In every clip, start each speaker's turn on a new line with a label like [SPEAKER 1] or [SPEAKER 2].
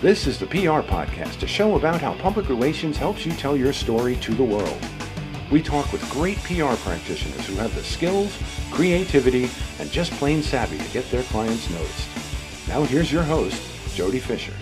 [SPEAKER 1] This is the PR Podcast, a show about how public relations helps you tell your story to the world. We talk with great PR practitioners who have the skills, creativity, and just plain savvy to get their clients noticed. Now here's your host, Jody Fisher.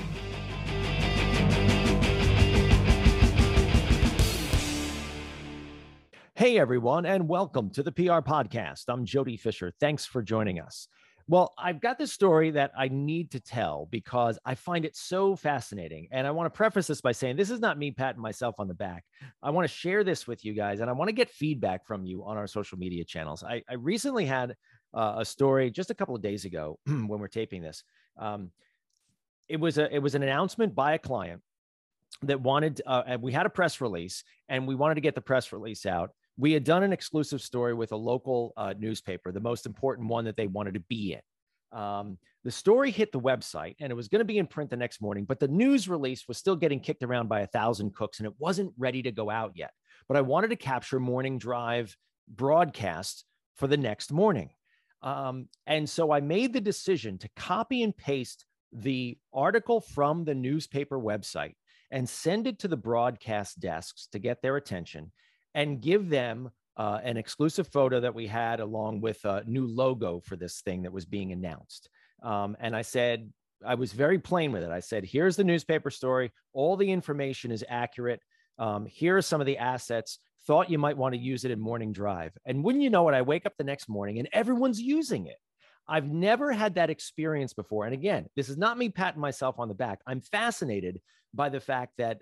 [SPEAKER 2] Hey everyone, and welcome to the PR Podcast. I'm Jody Fisher. Thanks for joining us. Well, I've got this story that I need to tell because I find it so fascinating. And I want to preface this by saying this is not me patting myself on the back. I want to share this with you guys and I want to get feedback from you on our social media channels. I, I recently had uh, a story just a couple of days ago when we're taping this. Um, it was a it was an announcement by a client that wanted uh, we had a press release and we wanted to get the press release out we had done an exclusive story with a local uh, newspaper, the most important one that they wanted to be in. Um, the story hit the website and it was going to be in print the next morning, but the news release was still getting kicked around by a thousand cooks and it wasn't ready to go out yet. But I wanted to capture morning drive broadcast for the next morning. Um, and so I made the decision to copy and paste the article from the newspaper website and send it to the broadcast desks to get their attention and give them uh, an exclusive photo that we had along with a new logo for this thing that was being announced. Um, and I said, I was very plain with it. I said, here's the newspaper story. All the information is accurate. Um, here are some of the assets. Thought you might want to use it in morning drive. And wouldn't you know it, I wake up the next morning and everyone's using it. I've never had that experience before. And again, this is not me patting myself on the back. I'm fascinated by the fact that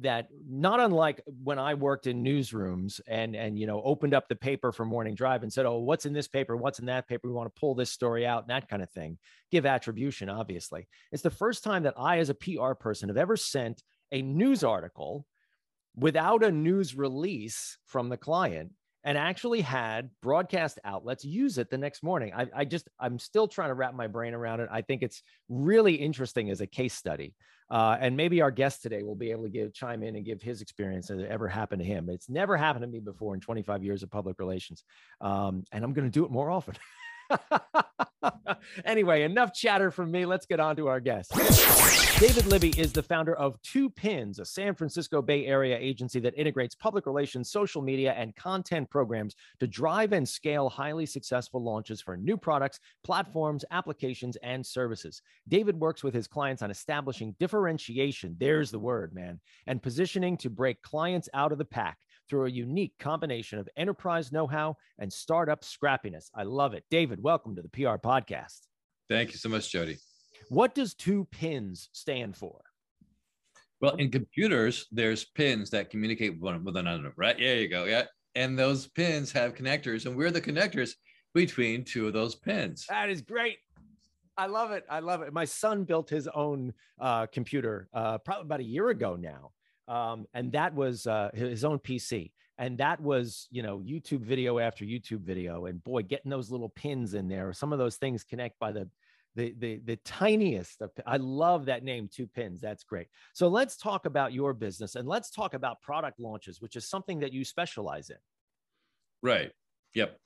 [SPEAKER 2] that not unlike when I worked in newsrooms and and you know opened up the paper for morning drive and said, "Oh, what's in this paper? What's in that paper? We want to pull this story out," and that kind of thing. Give attribution, obviously. It's the first time that I, as a PR person, have ever sent a news article without a news release from the client and actually had broadcast outlets use it the next morning. I, I, just, I'm still trying to wrap my brain around it. I think it's really interesting as a case study. Uh, and maybe our guest today will be able to give chime in and give his experience that ever happened to him. It's never happened to me before in 25 years of public relations. Um, and I'm going to do it more often. anyway, enough chatter from me. Let's get on to our guest. David Libby is the founder of 2PINZ, a San Francisco Bay Area agency that integrates public relations, social media, and content programs to drive and scale highly successful launches for new products, platforms, applications, and services. David works with his clients on establishing differentiation. There's the word, man, and positioning to break clients out of the pack through a unique combination of enterprise know how and startup scrappiness. I love it. David, welcome to the PR podcast.
[SPEAKER 3] Thank you so much, Jody.
[SPEAKER 2] What does 2PINZ stand for?
[SPEAKER 3] Well, in computers, there's pins that communicate with one with another, right? There you go. Yeah. And those pins have connectors, and we're the connectors between two of those pins.
[SPEAKER 2] That is great. I love it. I love it. My son built his own uh, computer uh, probably about a year ago now um, and that was uh, his own PC. And that was, you know, YouTube video after YouTube video. And boy, getting those little pins in there, some of those things connect by the the the, the tiniest. Of, I love that name, 2PINZ. That's great. So let's talk about your business and let's talk about product launches, which is something that you specialize in.
[SPEAKER 3] Right. Yep.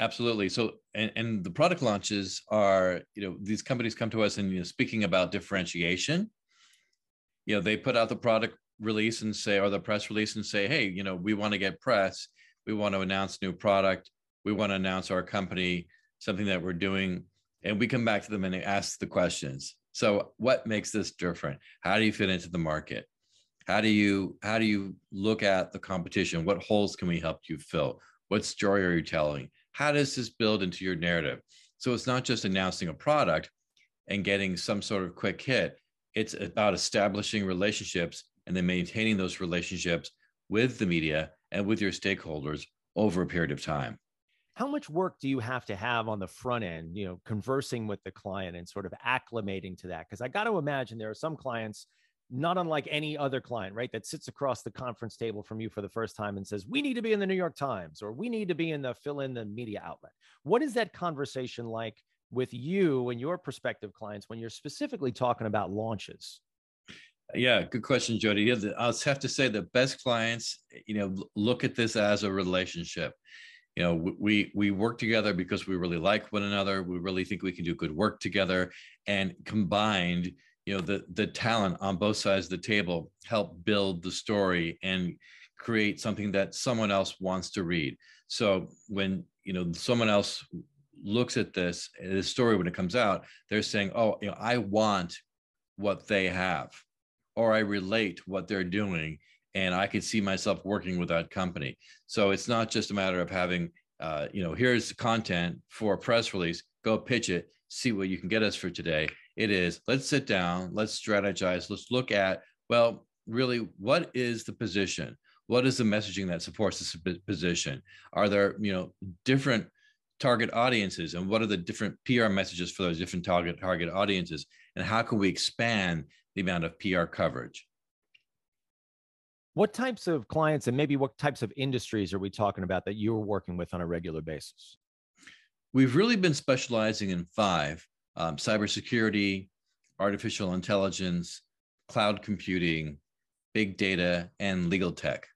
[SPEAKER 3] Absolutely. So, and, and the product launches are, you know, these companies come to us and you know, speaking about differentiation you know they put out the product release and say or the press release and say hey you know we want to get press. We want to announce new product. We want to announce our company something that we're doing. And we come back to them and ask the questions. So what makes this different? How do you fit into the market? How do you how do you look at the competition? What holes can we help you fill? What story are you telling? How does this build into your narrative? So it's not just announcing a product and getting some sort of quick hit it's about establishing relationships and then maintaining those relationships with the media and with your stakeholders over a period of time.
[SPEAKER 2] How much work do you have to have on the front end you know conversing with the client and sort of acclimating to that? Because i got to imagine there are some clients not unlike any other client right that sits across the conference table from you for the first time and says we need to be in the new york times or we need to be in the fill in the media outlet. What is that conversation like with you and your prospective clients when you're specifically talking about launches?
[SPEAKER 3] Yeah, good question, Jody. Yeah, I'll have to say the best clients, you know, look at this as a relationship. You know, we we work together because we really like one another. We really think we can do good work together, and combined, you know the the talent on both sides of the table help build the story and create something that someone else wants to read so when you know someone else looks at this this story when it comes out they're saying oh you know i want what they have or i relate what they're doing and i could see myself working with that company. So it's not just a matter of having uh, you know here's the content for a press release go pitch it see what you can get us for today. It is let's sit down let's strategize let's look at well really what is the position? What is the messaging that supports this position? Are there you know different target audiences and what are the different pr messages for those different target target audiences and how can we expand the amount of pr coverage
[SPEAKER 2] what types of clients and maybe what types of industries are we talking about that you're working with on a regular basis
[SPEAKER 3] we've really been specializing in five um, cybersecurity, artificial intelligence, cloud computing, big data, and legal tech.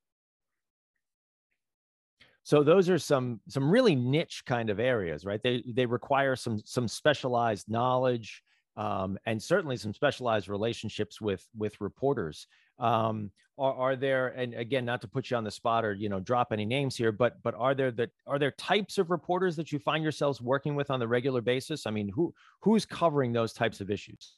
[SPEAKER 2] So those are some some really niche kind of areas, right? They they require some some specialized knowledge um, and certainly some specialized relationships with with reporters. Um, are, are there and again not to put you on the spot or you know drop any names here but but are there the are there types of reporters that you find yourselves working with on the regular basis i mean who who's covering those types of issues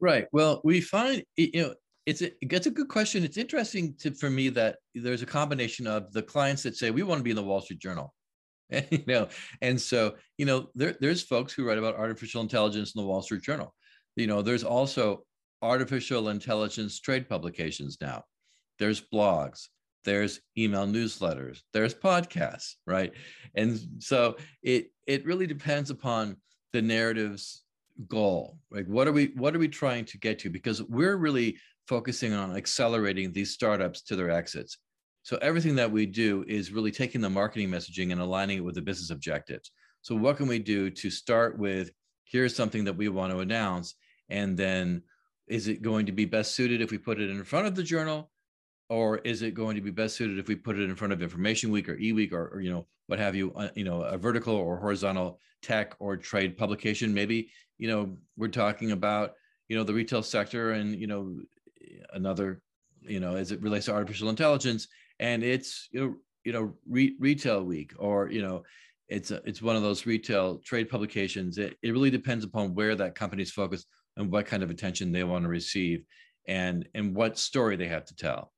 [SPEAKER 3] right well we find you know it's a, it's a good question it's interesting to, for me that there's a combination of the clients that say we want to be in the wall street journal you know and so you know there, there's folks who write about artificial intelligence in the wall street journal you know there's also artificial intelligence trade publications now. There's blogs, there's email newsletters, there's podcasts, right? And so it it really depends upon the narrative's goal. Like what are we what are we trying to get to? Because we're really focusing on accelerating these startups to their exits. So everything that we do is really taking the marketing messaging and aligning it with the business objectives. So what can we do to start with here's something that we want to announce and then is it going to be best suited if we put it in front of the journal or is it going to be best suited if we put it in front of InformationWeek or eWeek or, or you know what have you uh, you know a vertical or horizontal tech or trade publication maybe you know we're talking about you know the retail sector and you know another you know as it relates to artificial intelligence and it's you know you know re- retail week or you know it's a, it's one of those retail trade publications. It, it really depends upon where that company's focused and what kind of attention they want to receive and and what story they have to tell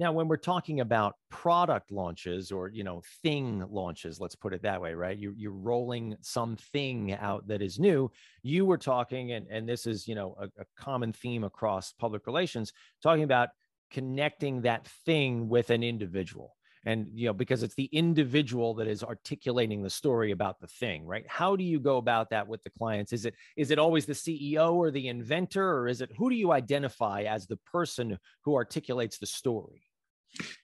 [SPEAKER 2] now when we're talking about product launches or you know thing launches let's put it that way right? You, you're rolling something out that is new. You were talking and, and this is you know a, a common theme across public relations talking about connecting that thing with an individual. And you know because it's the individual that is articulating the story about the thing right? How do you go about that with the clients? Is it is it always the ceo or the inventor or is it who do you identify as the person who articulates the story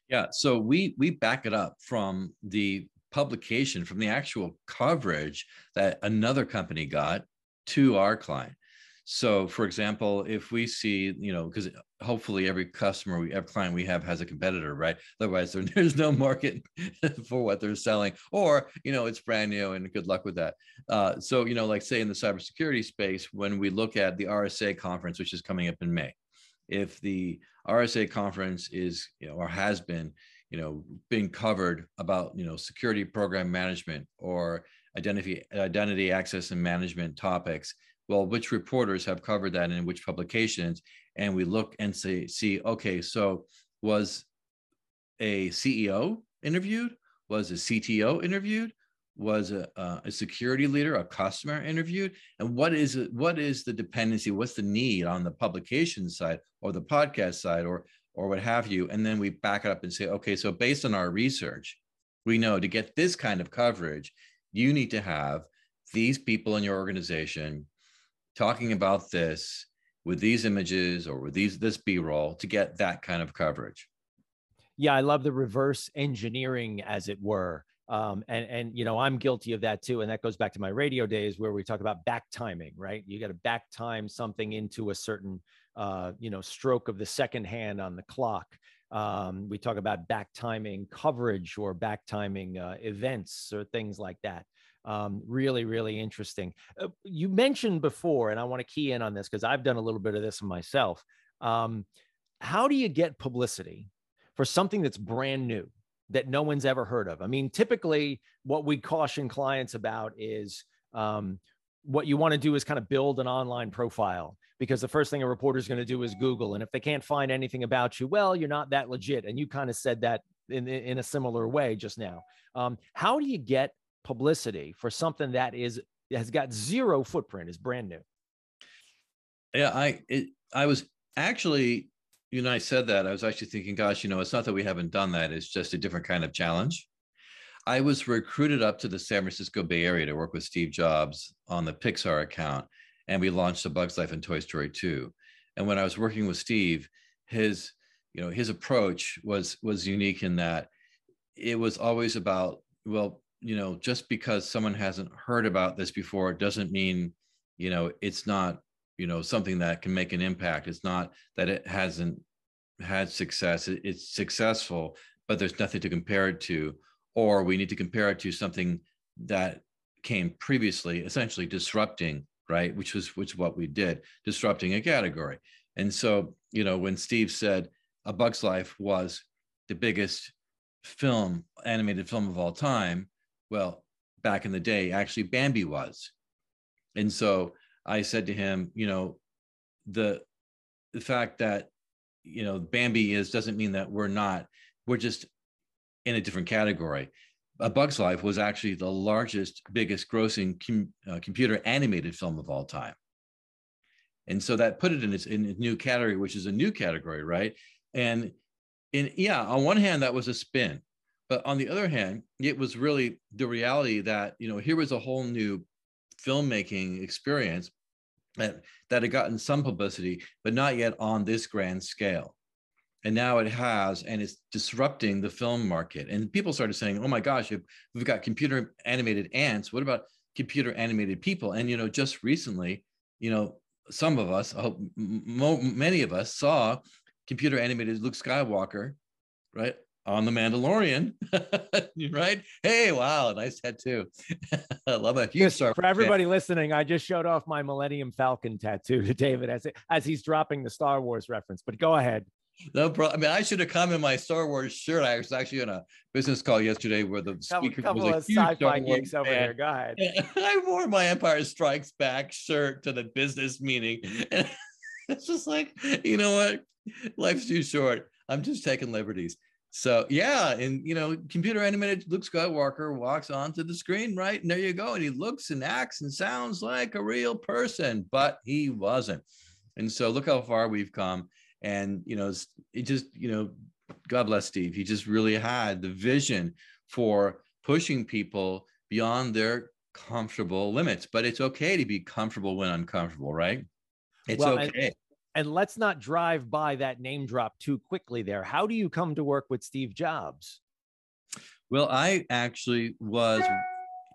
[SPEAKER 3] yeah so we we back it up from the publication from the actual coverage that another company got to our client so, for example, if we see, you know, because hopefully every customer, we every client we have has a competitor, right? Otherwise, there, there's no market for what they're selling, or you know, it's brand new, and good luck with that. Uh, so, you know, like say in the cybersecurity space, when we look at the RSA conference, which is coming up in May, if the RSA conference is, you know, or has been, you know, being covered about, you know, security program management or identity identity access and management topics well, which reporters have covered that and in which publications? And we look and say, see, okay, so was a CEO interviewed? Was a CTO interviewed? Was a, uh, a security leader, a customer interviewed? And what is it? What is the dependency? What's the need on the publication side or the podcast side or or what have you? And then we back it up and say, okay, so based on our research, we know to get this kind of coverage, you need to have these people in your organization talking about this with these images or with these this b-roll to get that kind of coverage
[SPEAKER 2] yeah i love the reverse engineering as it were um, and and you know i'm guilty of that too and that goes back to my radio days where we talk about back timing right you got to back time something into a certain uh, you know stroke of the second hand on the clock Um, we talk about back timing coverage or back timing uh, events or things like that. Um, really, really interesting. Uh, you mentioned before, and I want to key in on this because I've done a little bit of this myself. Um, how do you get publicity for something that's brand new that no one's ever heard of? I mean, typically, what we caution clients about is um, what you want to do is kind of build an online profile because the first thing a reporter is going to do is Google. And if they can't find anything about you, well, you're not that legit. And you kind of said that in, in a similar way just now. Um, how do you get publicity for something that is has got zero footprint, is brand new?
[SPEAKER 3] Yeah, I it, I was actually, you know, I said that I was actually thinking, gosh, you know, it's not that we haven't done that; it's just a different kind of challenge. I was recruited up to the San Francisco Bay Area to work with Steve Jobs on the Pixar account, and we launched The Bug's Life and Toy Story 2. And when I was working with Steve, his you know his approach was was unique in that it was always about well you know just because someone hasn't heard about this before doesn't mean you know it's not you know something that can make an impact it's not that it hasn't had success it's successful but there's nothing to compare it to or we need to compare it to something that came previously, essentially disrupting, right? Which was which is what we did, disrupting a category. And so, you know, when Steve said A Bug's Life was the biggest film, animated film of all time, well, back in the day, actually Bambi was. And so I said to him, you know, the the fact that you know Bambi is doesn't mean that we're not. We're just in a different category. A Bug's Life was actually the largest, biggest grossing com, uh, computer animated film of all time. And so that put it in its in a new category, which is a new category, right? And in yeah, on one hand, that was a spin. But on the other hand, it was really the reality that, you know, here was a whole new filmmaking experience that, that had gotten some publicity, but not yet on this grand scale. And now it has and it's disrupting the film market. And people started saying oh my gosh we've got computer animated ants what about computer animated people? And you know just recently you know some of us i hope many of us saw computer animated luke skywalker right on the Mandalorian, right? Hey, wow, nice tattoo. I love it.
[SPEAKER 2] You for everybody fan. listening, I just showed off my Millennium Falcon tattoo to David as as he's dropping the Star Wars reference. But go ahead.
[SPEAKER 3] No problem. I mean, I should have come in my Star Wars shirt. I was actually on a business call yesterday where the speaker
[SPEAKER 2] couple
[SPEAKER 3] was a
[SPEAKER 2] of sci-fi geeks over there. Go ahead.
[SPEAKER 3] I wore my Empire Strikes Back shirt to the business meeting. And it's just like, you know what? Life's too short. I'm just taking liberties. So yeah, and you know, computer animated Luke Skywalker walks onto the screen, right? And there you go. And he looks and acts and sounds like a real person, but he wasn't. And so look how far we've come and you know it just you know god bless steve he just really had the vision for pushing people beyond their comfortable limits but it's okay to be comfortable when uncomfortable right it's well, okay
[SPEAKER 2] and, and let's not drive by that name drop too quickly there. How do you come to work with steve jobs?
[SPEAKER 3] Well i actually was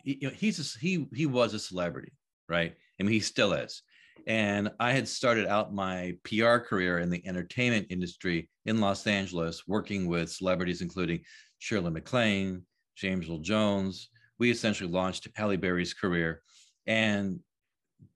[SPEAKER 3] you know he's a, he he was a celebrity right? I mean, he still is. And I had started out my PR career in the entertainment industry in Los Angeles, working with celebrities including Shirley MacLaine, James Earl Jones. We essentially launched Halle Berry's career. And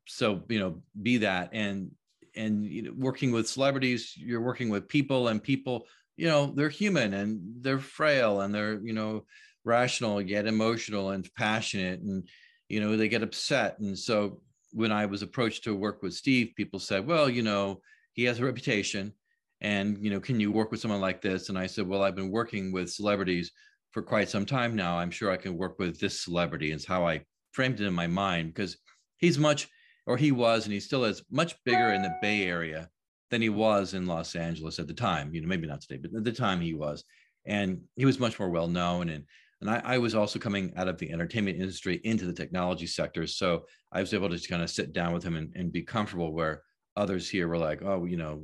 [SPEAKER 3] so, you know, be that. And and you know, working with celebrities, you're working with people and people, you know, they're human and they're frail and they're, you know, rational yet emotional and passionate and you know they get upset and so when I was approached to work with Steve, people said, well, you know, he has a reputation and, you know, can you work with someone like this? And I said, well, I've been working with celebrities for quite some time now. I'm sure I can work with this celebrity. It's how I framed it in my mind because he's much, or he was, and he still is much bigger in the Bay Area than he was in Los Angeles at the time. You know, maybe not today, but at the time he was. And he was much more well known and and I, I, was also coming out of the entertainment industry into the technology sector. So I was able to kind of sit down with him and, and be comfortable where others here were like, oh, you know,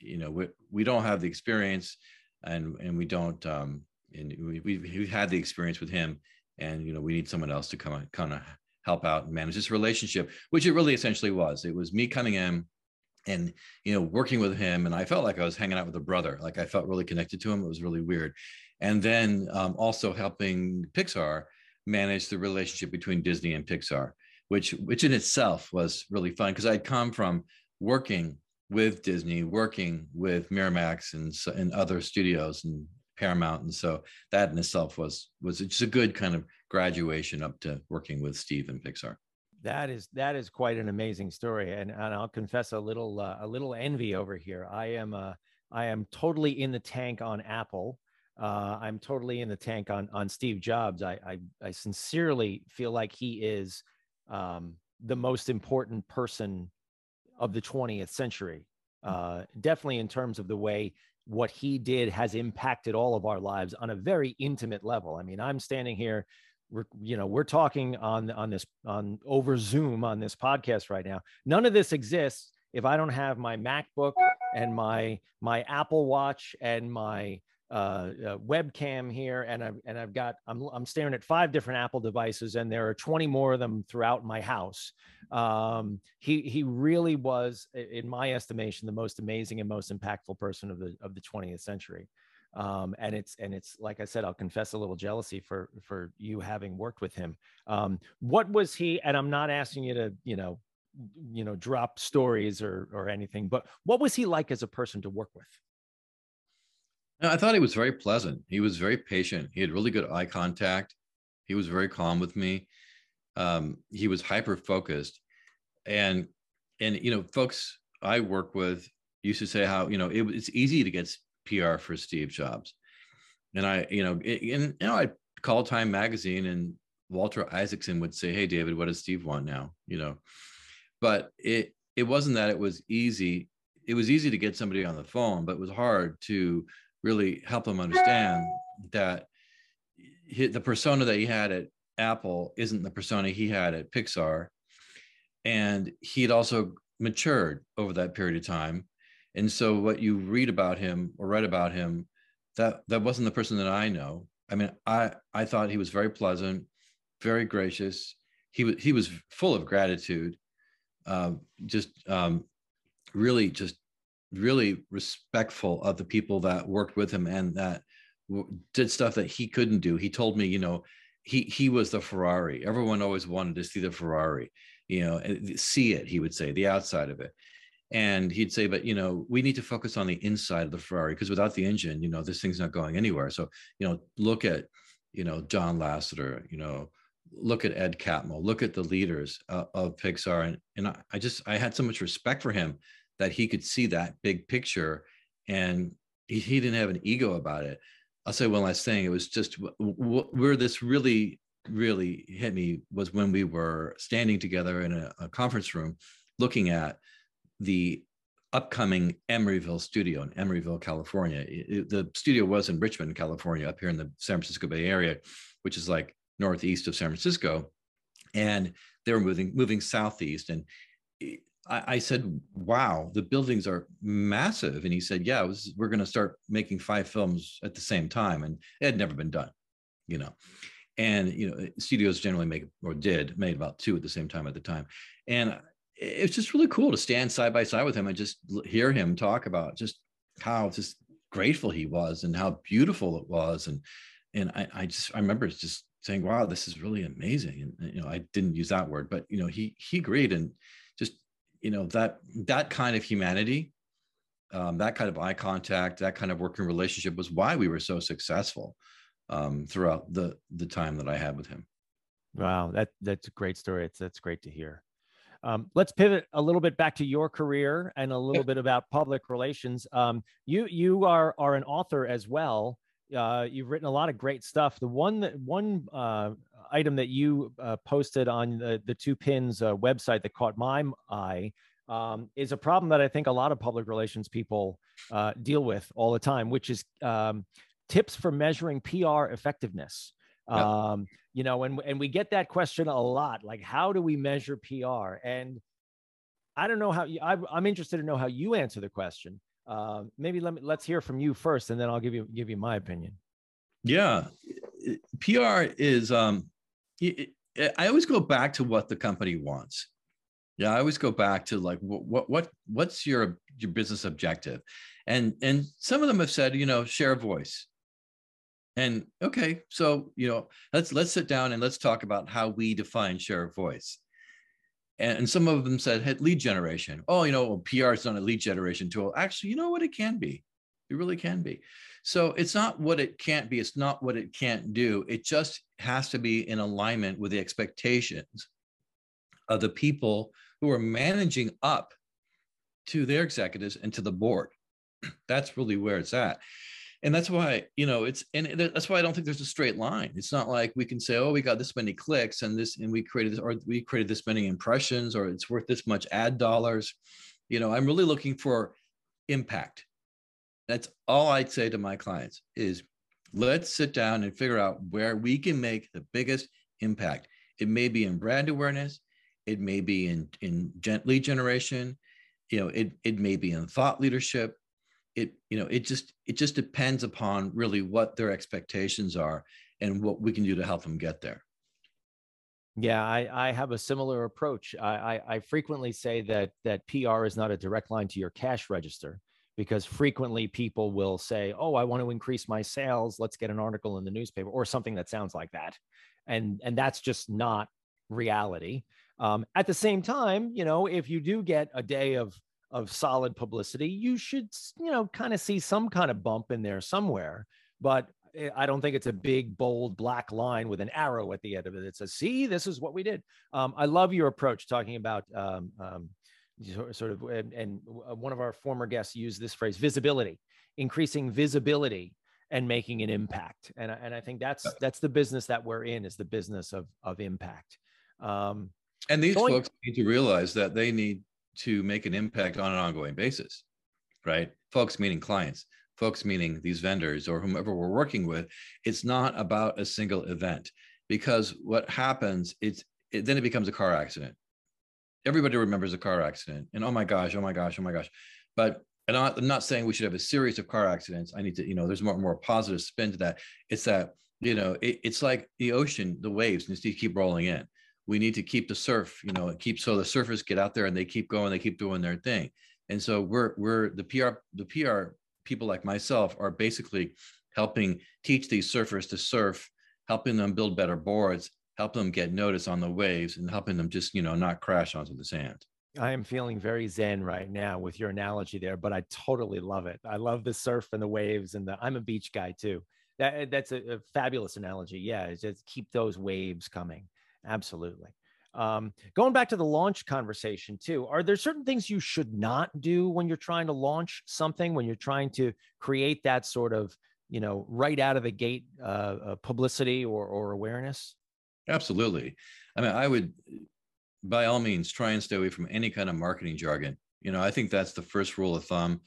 [SPEAKER 3] you know, we, we don't have the experience and, and we don't, um, and we, we, had the experience with him and, you know, we need someone else to come kind of help out and manage this relationship, which it really essentially was. It was me coming in and you know working with him and i felt like i was hanging out with a brother. Like i felt really connected to him. It was really weird. And then um, also helping pixar manage the relationship between disney and pixar which which in itself was really fun because i'd come from working with disney working with miramax and and other studios and paramount and so that in itself was was just a good kind of graduation up to working with steve and pixar
[SPEAKER 2] that is that is quite an amazing story, and, and I'll confess a little uh, a little envy over here. I am uh, I am totally in the tank on Apple. Uh, I'm totally in the tank on on Steve Jobs. I I, I sincerely feel like he is um, the most important person of the 20th century. Uh, definitely in terms of the way what he did has impacted all of our lives on a very intimate level. I mean, I'm standing here we're you know we're talking on on this on over zoom on this podcast right now none of this exists if i don't have my macbook and my my apple watch and my uh, uh, webcam here and I've, and I've got I'm, I'm staring at five different Apple devices and there are 20 more of them throughout my house. Um, he he really was, in my estimation, the most amazing and most impactful person of the of the 20th century um, and it's and it's like I said, I'll confess a little jealousy for for you having worked with him. Um, what was he? And I'm not asking you to you know you know drop stories or or anything, but what was he like as a person to work with?
[SPEAKER 3] I thought he was very pleasant. He was very patient. He had really good eye contact. He was very calm with me. Um, he was hyper focused, and and you know, folks I work with used to say how you know it, it's easy to get PR for Steve Jobs. And I, you know, and you know, I'd call Time Magazine and Walter Isaacson would say, Hey, David, what does Steve want now? You know, but it, it wasn't that it was easy. It was easy to get somebody on the phone, but it was hard to really help them understand that he, the persona that he had at Apple isn't the persona he had at Pixar. And he'd also matured over that period of time. And so what you read about him or read about him that that wasn't the person that i know. I mean i i thought he was very pleasant very gracious. He was he was full of gratitude uh, just um, really just really respectful of the people that worked with him and that did stuff that he couldn't do. He told me you know he he was the ferrari. Everyone always wanted to see the ferrari you know see it he would say the outside of it. And he'd say but you know we need to focus on the inside of the ferrari because without the engine you know this thing's not going anywhere. So you know look at you know john lasseter you know look at ed catmull look at the leaders uh, of pixar. And, and I, I just i had so much respect for him that he could see that big picture and he, he didn't have an ego about it i'll say one last thing it was just where this really really hit me was when we were standing together in a, a conference room looking at the upcoming Emeryville studio in Emeryville, California. It, the studio was in Richmond, California, up here in the San Francisco Bay Area, which is like northeast of San Francisco. And they were moving moving southeast. And I, I said, "Wow, the buildings are massive." And he said, "Yeah, was, we're going to start making five films at the same time," and it had never been done, you know. And you know, studios generally make or did made about two at the same time at the time. And it's just really cool to stand side by side with him and just hear him talk about just how just grateful he was and how beautiful it was and and I, I just I remember just saying wow this is really amazing and you know I didn't use that word but you know he he agreed and just you know that that kind of humanity um, that kind of eye contact that kind of working relationship was why we were so successful um, throughout the the time that I had with him.
[SPEAKER 2] Wow, that that's a great story. It's that's great to hear. Um, let's pivot a little bit back to your career and a little bit about public relations. Um, you you are are an author as well. Uh, you've written a lot of great stuff. The one that one uh, item that you uh, posted on the the 2PINZ uh, website that caught my eye um, is a problem that I think a lot of public relations people uh, deal with all the time, which is um, tips for measuring PR effectiveness. Yep. Um, you know, and and we get that question a lot, like how do we measure PR? And I don't know how you, I, I'm interested to know how you answer the question. Uh, maybe let me let's hear from you first, and then I'll give you give you my opinion.
[SPEAKER 3] Yeah, PR is. Um, I always go back to what the company wants. Yeah, I always go back to like what what what's your your business objective, and and some of them have said you know share voice, and okay, so you know let's let's sit down and let's talk about how we define share of voice. And, and some of them said hey, lead generation. Oh, you know, well, PR is not a lead generation tool. Actually, you know what? It can be. It really can be. So it's not what it can't be. It's not what it can't do. It just has to be in alignment with the expectations of the people who are managing up to their executives and to the board. That's really where it's at. And that's why, you know, it's, and that's why I don't think there's a straight line. It's not like we can say, oh, we got this many clicks and this, and we created this, or we created this many impressions, or it's worth this much ad dollars. You know, I'm really looking for impact. That's all I'd say to my clients is let's sit down and figure out where we can make the biggest impact. It may be in brand awareness, it may be in in lead generation, you know, it it may be in thought leadership. It you know, it just it just depends upon really what their expectations are and what we can do to help them get there.
[SPEAKER 2] Yeah, I, I have a similar approach. I, I, I frequently say that that PR is not a direct line to your cash register because frequently people will say, "Oh, I want to increase my sales. Let's get an article in the newspaper or something that sounds like that," and and that's just not reality. Um, at the same time, you know, if you do get a day of of solid publicity, you should you know kind of see some kind of bump in there somewhere. But eh, I don't think it's a big, bold black line with an arrow at the end of it. It says, "See, this is what we did." Um, I love your approach talking about um, um, sort of and, and uh, one of our former guests used this phrase visibility increasing visibility and making an impact. And, and i think that's that's the business that we're in is the business of of impact. Um,
[SPEAKER 3] and these going, folks need to realize that they need to make an impact on an ongoing basis right? Folks meaning clients folks meaning these vendors or whomever we're working with it's not about a single event because what happens it's it, then it becomes a car accident everybody remembers a car accident and oh my gosh oh my gosh oh my gosh but and I'm not saying we should have a series of car accidents. I need to, you know, there's more more positive spin to that. It's that, you know, it, it's like the ocean, the waves needs to keep rolling in. We need to keep the surf, you know, keep so the surfers get out there and they keep going, they keep doing their thing. And so we're we're the PR the PR people like myself are basically helping teach these surfers to surf, helping them build better boards, help them get notice on the waves and helping them just, you know, not crash onto the sand.
[SPEAKER 2] I am feeling very zen right now with your analogy there, but I totally love it. I love the surf and the waves and the I'm a beach guy too. That that's a, a fabulous analogy. Yeah, just keep those waves coming. Absolutely. Um, going back to the launch conversation too, are there certain things you should not do when you're trying to launch something, when you're trying to create that sort of, you know, right out of the gate uh, uh, publicity or, or awareness?
[SPEAKER 3] Absolutely. I mean, I would, by all means, try and stay away from any kind of marketing jargon. You know, I think that's the first rule of thumb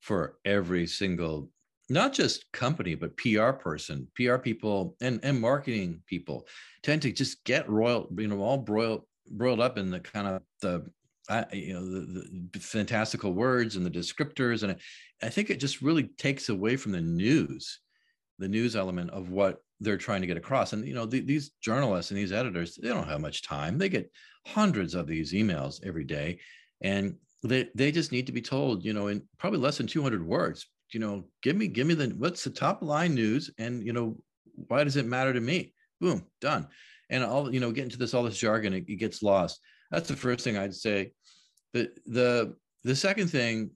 [SPEAKER 3] for every single, not just company, but PR person, PR people, and and marketing people tend to just get royal, you know, all broiled broiled up in the kind of the I, you know the, the, fantastical words and the descriptors and I think it just really takes away from the news the news element of what they're trying to get across. And you know, the, these journalists and these editors, they don't have much time. They get hundreds of these emails every day, and they they just need to be told, you know, in probably less than 200 words. You know, give me give me the what's the top line news, and you know, why does it matter to me? Boom, done. And all you know, get into this all this jargon, it, it gets lost. That's the first thing I'd say. The the the second thing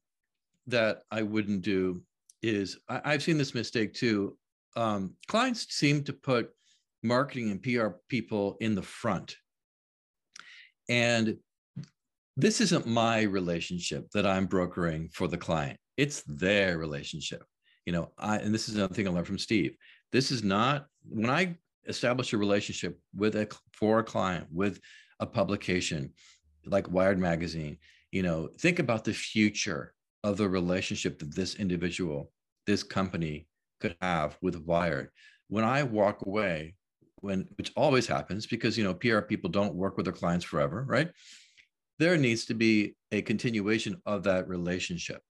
[SPEAKER 3] that I wouldn't do is I, have seen this mistake too um, clients seem to put marketing and PR people in the front. And this isn't my relationship that I'm brokering for the client. It's their relationship. You know, I and this is another thing I learned from Steve. This is not when I establish a relationship with a for a client with a publication like Wired magazine, you know, think about the future of the relationship that this individual, this company could have with Wired. When I walk away, when which always happens because you know PR people don't work with their clients forever, right? There needs to be a continuation of that relationship.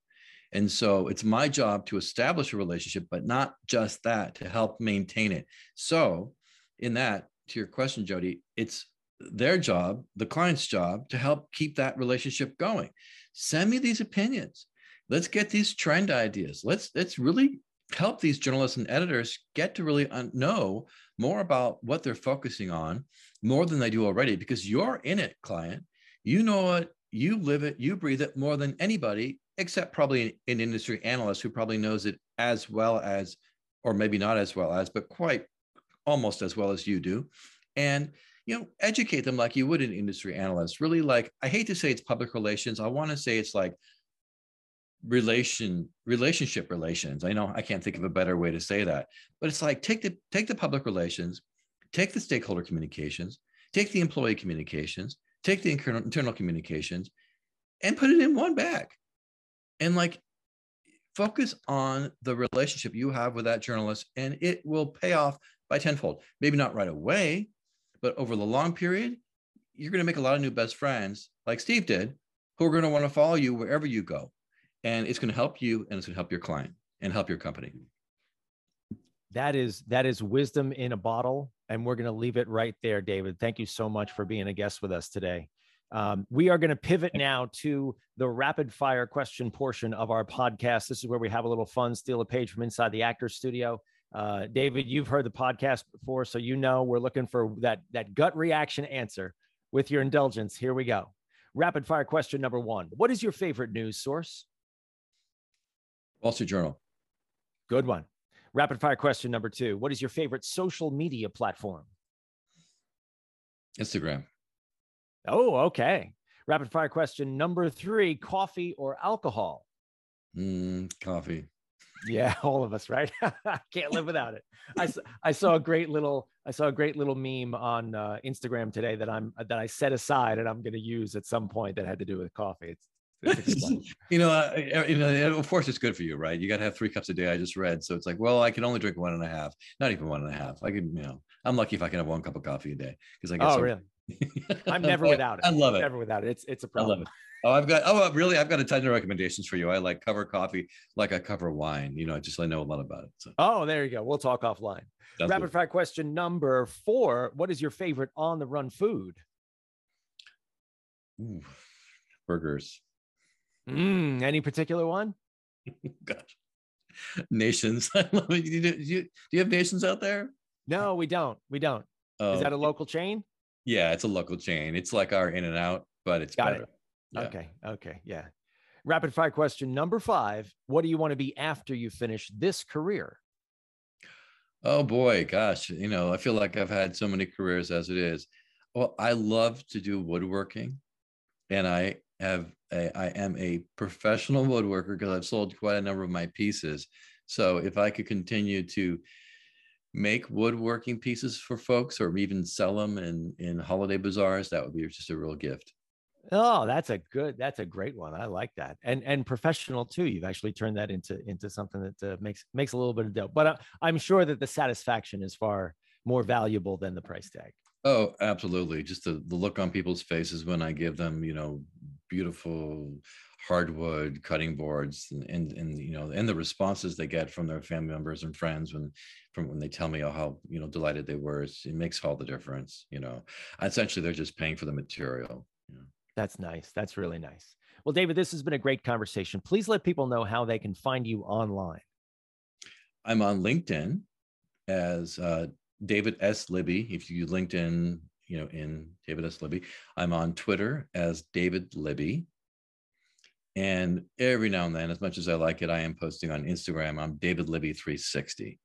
[SPEAKER 3] And so it's my job to establish a relationship, but not just that, to help maintain it. So, in that, to your question, Jody, it's their job, the client's job, to help keep that relationship going. Send me these opinions. Let's get these trend ideas. Let's let's really help these journalists and editors get to really uh, know more about what they're focusing on more than they do already because you're in it client. You know it you live it you breathe it more than anybody except probably an industry analyst who probably knows it as well as or maybe not as well as but quite almost as well as you do. And you know educate them like you would an industry analyst. Really like i hate to say it's public relations. I want to say it's like relation relationship relations. I know i can't think of a better way to say that but it's like take the take the public relations take the stakeholder communications take the employee communications take the internal, internal communications and put it in one bag. And like focus on the relationship you have with that journalist and it will pay off by tenfold. Maybe not right away but over the long period you're going to make a lot of new best friends like steve did who are going to want to follow you wherever you go and it's going to help you and it's going to help your client and help your company.
[SPEAKER 2] That is that is wisdom in a bottle and we're going to leave it right there david. Thank you so much for being a guest with us today. Um, we are going to pivot now to the rapid fire question portion of our podcast. This is where we have a little fun steal a page from inside the actors studio. Uh, david you've heard the podcast before so you know we're looking for that that gut reaction answer. With your indulgence here we go. Rapid fire question number one. What is your favorite news source
[SPEAKER 3] Wall Street Journal.
[SPEAKER 2] Good one. Rapid fire question number two What is your favorite social media platform?
[SPEAKER 3] Instagram.
[SPEAKER 2] Oh, okay. Rapid fire question number three coffee or alcohol?
[SPEAKER 3] Mm, coffee.
[SPEAKER 2] Yeah, all of us, right? I can't live without it. I, I saw a great little I saw a great little meme on uh, Instagram today that I'm that I set aside and I'm going to use at some point that had to do with coffee. It's
[SPEAKER 3] you know, uh, you know, of course it's good for you, right? You got to have three cups a day. I just read, so it's like, well, I can only drink one and a half, not even one and a half. I can, you know, I'm lucky if I can have one cup of coffee a day because I get.
[SPEAKER 2] Oh,
[SPEAKER 3] so-
[SPEAKER 2] really? I'm never without it.
[SPEAKER 3] I love it.
[SPEAKER 2] Never without it. It's it's a
[SPEAKER 3] I love
[SPEAKER 2] problem.
[SPEAKER 3] it. Oh, I've got. Oh, really? I've got a ton of recommendations for you. I like cover coffee like I cover wine. You know, I just I know a lot about it. So
[SPEAKER 2] Oh, there you go. We'll talk offline.
[SPEAKER 3] that's
[SPEAKER 2] Rapid
[SPEAKER 3] good.
[SPEAKER 2] fire question number four: What is your favorite on the run food?
[SPEAKER 3] Ooh, burgers.
[SPEAKER 2] Mm, any particular one?
[SPEAKER 3] Gosh, Nation's. I love it. Do you, do you, do you have Nation's out there?
[SPEAKER 2] No, we don't. We don't.
[SPEAKER 3] Oh,
[SPEAKER 2] Is that a local chain?
[SPEAKER 3] yeah, it's a local chain. It's like our In and Out, but it's
[SPEAKER 2] Got it.
[SPEAKER 3] Yeah.
[SPEAKER 2] Okay. Okay. Yeah. Rapid fire question number five: What do you want to be after you finish this career?
[SPEAKER 3] Oh boy, gosh, you know, I feel like I've had so many careers as it is. Well, I love to do woodworking, and I have a, I am a professional woodworker because I've sold quite a number of my pieces. So if I could continue to make woodworking pieces for folks or even sell them in in holiday bazaars, that would be just a real gift.
[SPEAKER 2] Oh, that's a good. That's a great one. I like that. And and professional too. You've actually turned that into into something that uh, makes makes a little bit of dough. But uh, I'm sure that the satisfaction is far more valuable than the price tag.
[SPEAKER 3] Oh, absolutely. Just the, the look on people's faces when I give them, you know, beautiful hardwood cutting boards and, and, and you know, and the responses they get from their family members and friends when, from when they tell me how, you know, delighted they were, it's- it makes all the difference, you know, essentially they're just paying for the material. You know.
[SPEAKER 2] That's nice. That's really nice. Well, David, this has been a great conversation. Please let people know how they can find you online.
[SPEAKER 3] I'm on LinkedIn as uh, David S. Libby. If you LinkedIn, you know, in David S. Libby, I'm on Twitter as David Libby. And every now and then, as much as I like it, I am posting on Instagram. I'm David Libby 360.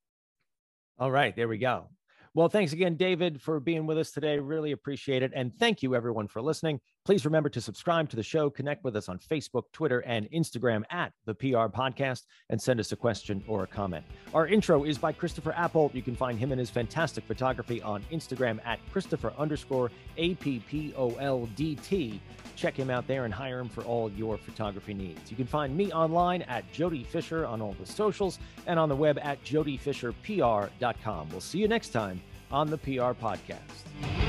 [SPEAKER 2] All right, there we go. Well, thanks again, David, for being with us today. Really appreciate it. And thank you, everyone, for listening. Please remember to subscribe to the show, connect with us on Facebook, Twitter, and Instagram at the PR Podcast, and send us a question or a comment. Our intro is by Christopher Appoldt. You can find him and his fantastic photography on Instagram at Christopher underscore A P P O L D T. Check him out there and hire him for all your photography needs. You can find me online at Jody Fisher on all the socials and on the web at jodyfisherpr.com. We'll see you next time on the PR Podcast.